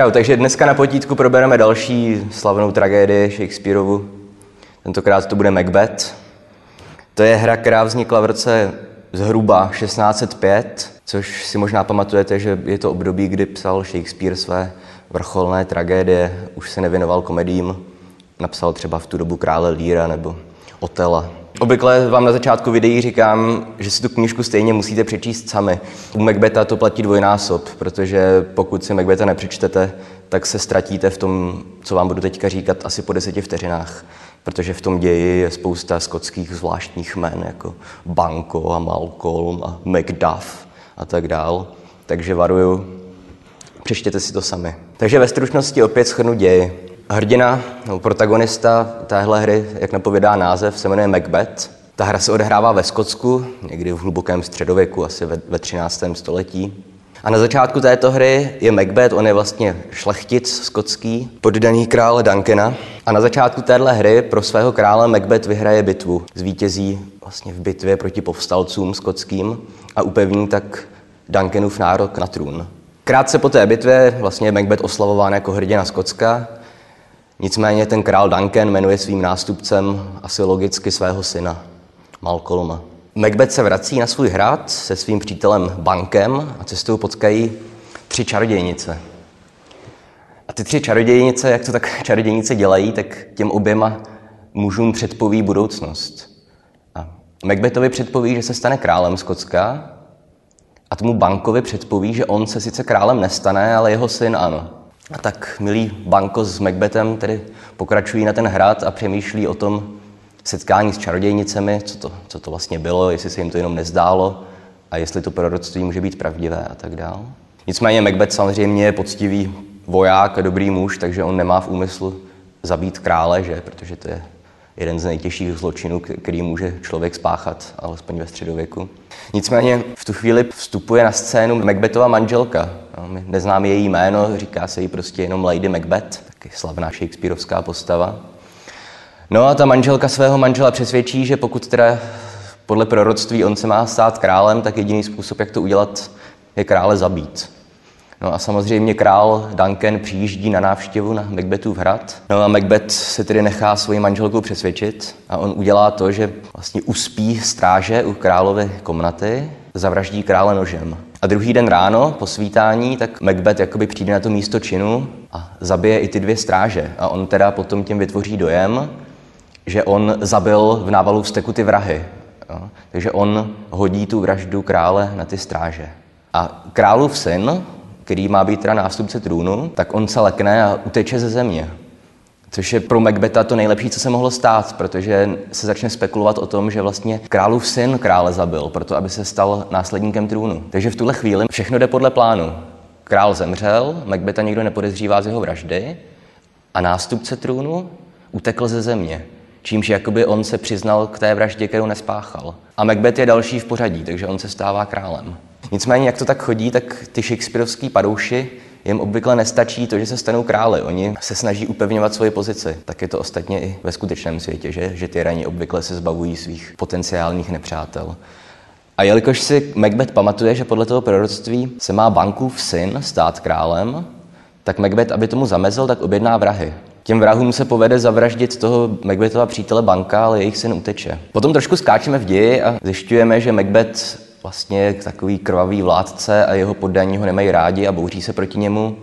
Čau, takže dneska na potítku probereme další slavnou tragédii Shakespeareovu. Tentokrát to bude Macbeth. To je hra, která vznikla v roce zhruba 1605, což si možná pamatujete, že je to období, kdy psal Shakespeare své vrcholné tragédie, už se nevěnoval komedím, napsal třeba v tu dobu Krále Líra nebo Otela. Obvykle vám na začátku videí říkám, že si tu knížku stejně musíte přečíst sami. U Macbeta to platí dvojnásob, protože pokud si Macbeta nepřečtete, tak se ztratíte v tom, co vám budu teďka říkat, asi po deseti vteřinách. Protože v tom ději je spousta skotských zvláštních jmen, jako Banco a Malcolm a Macduff a tak dál. Takže varuju, přečtěte si to sami. Takže ve stručnosti opět schrnu ději. Hrdina, nebo protagonista téhle hry, jak napovědá název, se jmenuje Macbeth. Ta hra se odehrává ve Skotsku, někdy v hlubokém středověku, asi ve, ve 13. století. A na začátku této hry je Macbeth, on je vlastně šlechtic skotský, poddaný krále Duncana. A na začátku téhle hry pro svého krále Macbeth vyhraje bitvu. Zvítězí vlastně v bitvě proti povstalcům skotským a upevní tak Duncanův nárok na trůn. Krátce po té bitvě vlastně je Macbeth oslavován jako hrdina Skotska Nicméně ten král Duncan jmenuje svým nástupcem asi logicky svého syna, Malcolma. Macbeth se vrací na svůj hrad se svým přítelem Bankem a cestou potkají tři čarodějnice. A ty tři čarodějnice, jak to tak čarodějnice dělají, tak těm oběma mužům předpoví budoucnost. A Macbethovi předpoví, že se stane králem Skotska a tomu Bankovi předpoví, že on se sice králem nestane, ale jeho syn ano. A tak milý Banko s Macbethem tedy pokračují na ten hrad a přemýšlí o tom setkání s čarodějnicemi, co to, co to vlastně bylo, jestli se jim to jenom nezdálo a jestli to proroctví může být pravdivé a tak dál. Nicméně Macbeth samozřejmě je poctivý voják a dobrý muž, takže on nemá v úmyslu zabít krále, že? protože to je jeden z nejtěžších zločinů, který může člověk spáchat, alespoň ve středověku. Nicméně v tu chvíli vstupuje na scénu Macbethova manželka. No, my neznáme její jméno, říká se jí prostě jenom Lady Macbeth, taky slavná shakespeareovská postava. No a ta manželka svého manžela přesvědčí, že pokud teda podle proroctví on se má stát králem, tak jediný způsob, jak to udělat, je krále zabít. No a samozřejmě král Duncan přijíždí na návštěvu na Macbethův hrad. No a Macbeth se tedy nechá svoji manželku přesvědčit a on udělá to, že vlastně uspí stráže u královy komnaty, zavraždí krále nožem. A druhý den ráno po svítání, tak Macbeth jakoby přijde na to místo činu a zabije i ty dvě stráže. A on teda potom tím vytvoří dojem, že on zabil v návalu vzteku ty vrahy. Jo? Takže on hodí tu vraždu krále na ty stráže. A králův syn, který má být teda nástupce trůnu, tak on se lekne a uteče ze země. Což je pro Macbeta to nejlepší, co se mohlo stát, protože se začne spekulovat o tom, že vlastně králův syn krále zabil, proto aby se stal následníkem trůnu. Takže v tuhle chvíli všechno jde podle plánu. Král zemřel, Macbeta nikdo nepodezřívá z jeho vraždy a nástupce trůnu utekl ze země. Čímž jakoby on se přiznal k té vraždě, kterou nespáchal. A Macbeth je další v pořadí, takže on se stává králem. Nicméně, jak to tak chodí, tak ty Shakespeareovský padouši jim obvykle nestačí to, že se stanou králi. Oni se snaží upevňovat svoji pozici. Tak je to ostatně i ve skutečném světě, že, že ty raní obvykle se zbavují svých potenciálních nepřátel. A jelikož si Macbeth pamatuje, že podle toho proroctví se má bankův syn stát králem, tak Macbeth, aby tomu zamezil, tak objedná vrahy. Těm vrahům se povede zavraždit toho Macbethova přítele banka, ale jejich syn uteče. Potom trošku skáčeme v ději a zjišťujeme, že Macbeth vlastně takový krvavý vládce a jeho poddaní ho nemají rádi a bouří se proti němu,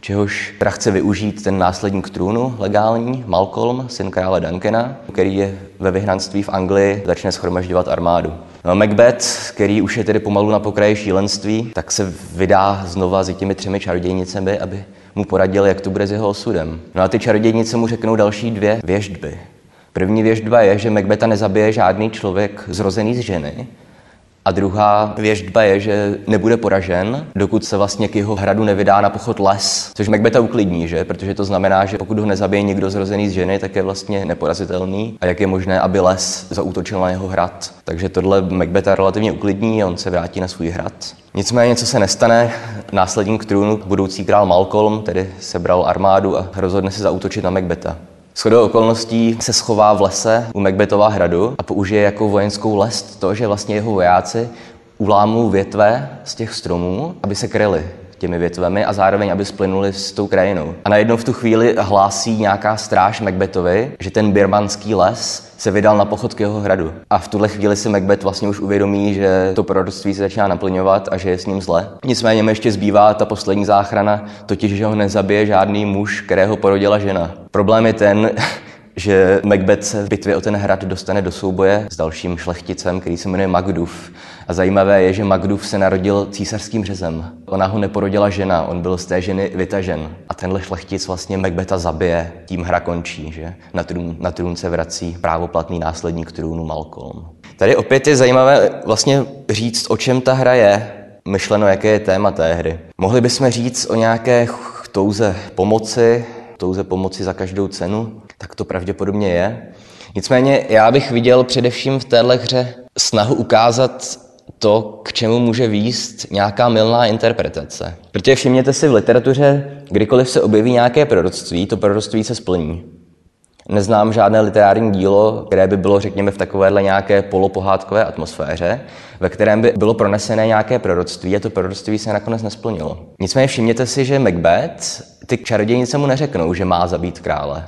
čehož teda chce využít ten následník trůnu legální, Malcolm, syn krále Duncana, který je ve vyhnanství v Anglii, začne schromažďovat armádu. No Macbeth, který už je tedy pomalu na pokraji šílenství, tak se vydá znova s těmi třemi čarodějnicemi, aby mu poradil, jak to bude s jeho osudem. No a ty čarodějnice mu řeknou další dvě věždby. První věždba je, že Macbeta nezabije žádný člověk zrozený z ženy, a druhá věždba je, že nebude poražen, dokud se vlastně k jeho hradu nevydá na pochod les, což Macbeta uklidní, že? Protože to znamená, že pokud ho nezabije někdo zrozený z ženy, tak je vlastně neporazitelný. A jak je možné, aby les zautočil na jeho hrad? Takže tohle Macbeta relativně uklidní a on se vrátí na svůj hrad. Nicméně, co se nestane, následník trůnu, budoucí král Malcolm, tedy sebral armádu a rozhodne se zautočit na Macbeta. Shodou okolností se schová v lese u Macbethova hradu a použije jako vojenskou lest to, že vlastně jeho vojáci ulámou větve z těch stromů, aby se kryli těmi větvemi a zároveň, aby splynuli s tou krajinou. A najednou v tu chvíli hlásí nějaká stráž Macbethovi, že ten birmanský les se vydal na pochod k jeho hradu. A v tuhle chvíli si Macbeth vlastně už uvědomí, že to proroctví se začíná naplňovat a že je s ním zle. Nicméně mi ještě zbývá ta poslední záchrana, totiž, že ho nezabije žádný muž, kterého porodila žena. Problém je ten, že Macbeth se v bitvě o ten hrad dostane do souboje s dalším šlechticem, který se jmenuje Magduf. A zajímavé je, že Magduf se narodil císařským řezem. Ona ho neporodila žena, on byl z té ženy vytažen. A tenhle šlechtic vlastně Macbeta zabije, tím hra končí, že na trůn, na trůn se vrací právoplatný následník trůnu Malcolm. Tady opět je zajímavé vlastně říct, o čem ta hra je, myšleno, jaké je téma té hry. Mohli bychom říct o nějaké touze pomoci, touze pomoci za každou cenu, tak to pravděpodobně je. Nicméně já bych viděl především v téhle hře snahu ukázat to, k čemu může výst nějaká milná interpretace. Protože všimněte si v literatuře, kdykoliv se objeví nějaké proroctví, to proroctví se splní. Neznám žádné literární dílo, které by bylo, řekněme, v takovéhle nějaké polopohádkové atmosféře, ve kterém by bylo pronesené nějaké proroctví a to proroctví se nakonec nesplnilo. Nicméně všimněte si, že Macbeth, ty čarodějnice mu neřeknou, že má zabít krále.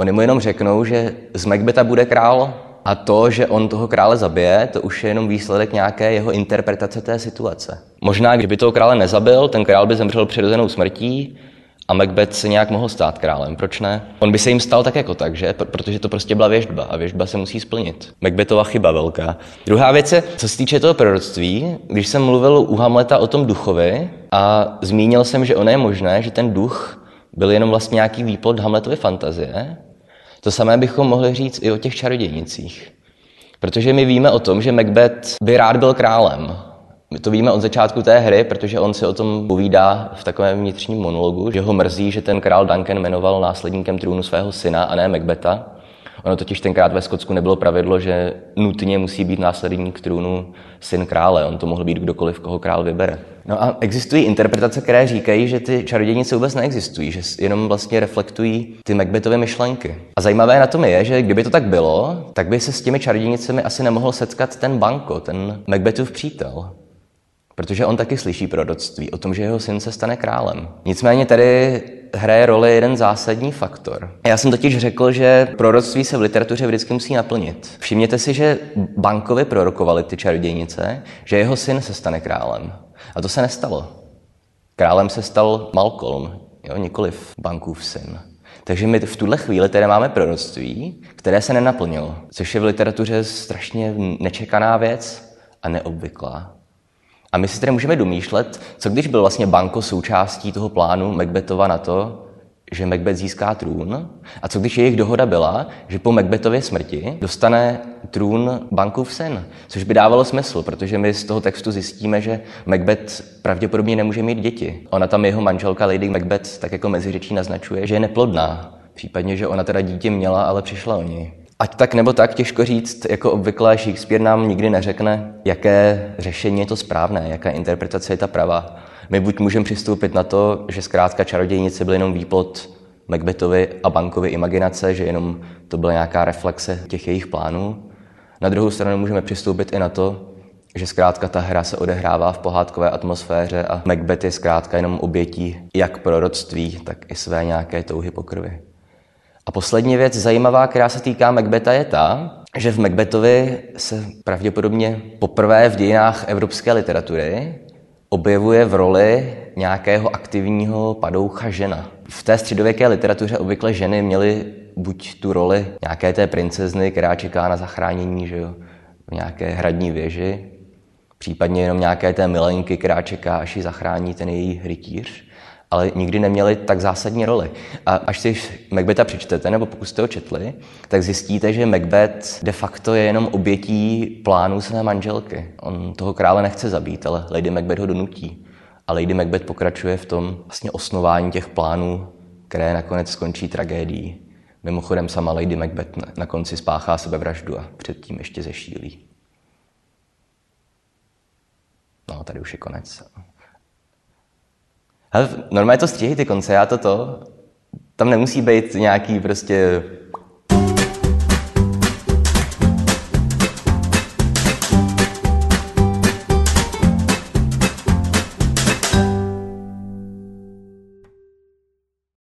Oni mu jenom řeknou, že z Macbeta bude král a to, že on toho krále zabije, to už je jenom výsledek nějaké jeho interpretace té situace. Možná, kdyby toho krále nezabil, ten král by zemřel přirozenou smrtí a Macbeth se nějak mohl stát králem. Proč ne? On by se jim stal tak jako tak, že? Protože to prostě byla věžba a věžba se musí splnit. Macbethova chyba velká. Druhá věc je, co se týče toho proroctví, když jsem mluvil u Hamleta o tom duchovi a zmínil jsem, že ono je možné, že ten duch byl jenom vlastně nějaký výplod Hamletovy fantazie, to samé bychom mohli říct i o těch čarodějnicích. Protože my víme o tom, že Macbeth by rád byl králem. My to víme od začátku té hry, protože on si o tom povídá v takovém vnitřním monologu, že ho mrzí, že ten král Duncan jmenoval následníkem trůnu svého syna a ne Macbeta. Ono totiž tenkrát ve Skotsku nebylo pravidlo, že nutně musí být následník trůnu syn krále. On to mohl být kdokoliv, koho král vybere. No a existují interpretace, které říkají, že ty čarodějnice vůbec neexistují, že jenom vlastně reflektují ty Macbethovy myšlenky. A zajímavé na tom je, že kdyby to tak bylo, tak by se s těmi čarodějnicemi asi nemohl setkat ten Banko, ten Macbethův přítel. Protože on taky slyší proroctví o tom, že jeho syn se stane králem. Nicméně tady hraje roli jeden zásadní faktor. Já jsem totiž řekl, že proroctví se v literatuře vždycky musí naplnit. Všimněte si, že bankovi prorokovali ty čarodějnice, že jeho syn se stane králem. A to se nestalo. Králem se stal Malcolm, jo, nikoliv bankův syn. Takže my v tuhle chvíli tedy máme proroctví, které se nenaplnilo, což je v literatuře strašně nečekaná věc a neobvyklá. A my si tedy můžeme domýšlet, co když byl vlastně Banko součástí toho plánu Macbethova na to, že Macbeth získá trůn. A co když jejich dohoda byla, že po Macbethově smrti dostane trůn Bankův syn, což by dávalo smysl, protože my z toho textu zjistíme, že Macbeth pravděpodobně nemůže mít děti. Ona tam jeho manželka Lady Macbeth tak jako meziřečí naznačuje, že je neplodná. Případně, že ona teda dítě měla, ale přišla o něj. Ať tak nebo tak, těžko říct, jako obvykle Shakespeare nám nikdy neřekne, jaké řešení je to správné, jaká interpretace je ta pravá. My buď můžeme přistoupit na to, že zkrátka čarodějnice byl jenom výplod Macbethovi a bankovy imaginace, že jenom to byla nějaká reflexe těch jejich plánů. Na druhou stranu můžeme přistoupit i na to, že zkrátka ta hra se odehrává v pohádkové atmosféře a Macbeth je zkrátka jenom obětí jak proroctví, tak i své nějaké touhy po krvi. A poslední věc zajímavá, která se týká Macbeta, je ta, že v Macbethovi se pravděpodobně poprvé v dějinách evropské literatury objevuje v roli nějakého aktivního padoucha žena. V té středověké literatuře obvykle ženy měly buď tu roli nějaké té princezny, která čeká na zachránění že jo, v nějaké hradní věži, případně jenom nějaké té milenky, která čeká, až ji zachrání ten její rytíř, ale nikdy neměli tak zásadní roli. A až si Macbeta přečtete, nebo pokud jste ho četli, tak zjistíte, že Macbeth de facto je jenom obětí plánu své manželky. On toho krále nechce zabít, ale Lady Macbeth ho donutí. A Lady Macbeth pokračuje v tom vlastně osnování těch plánů, které nakonec skončí tragédií. Mimochodem sama Lady Macbeth na konci spáchá sebevraždu a předtím ještě zešílí. No, tady už je konec. Ale normálně to stihí ty konce, já to to. Tam nemusí být nějaký prostě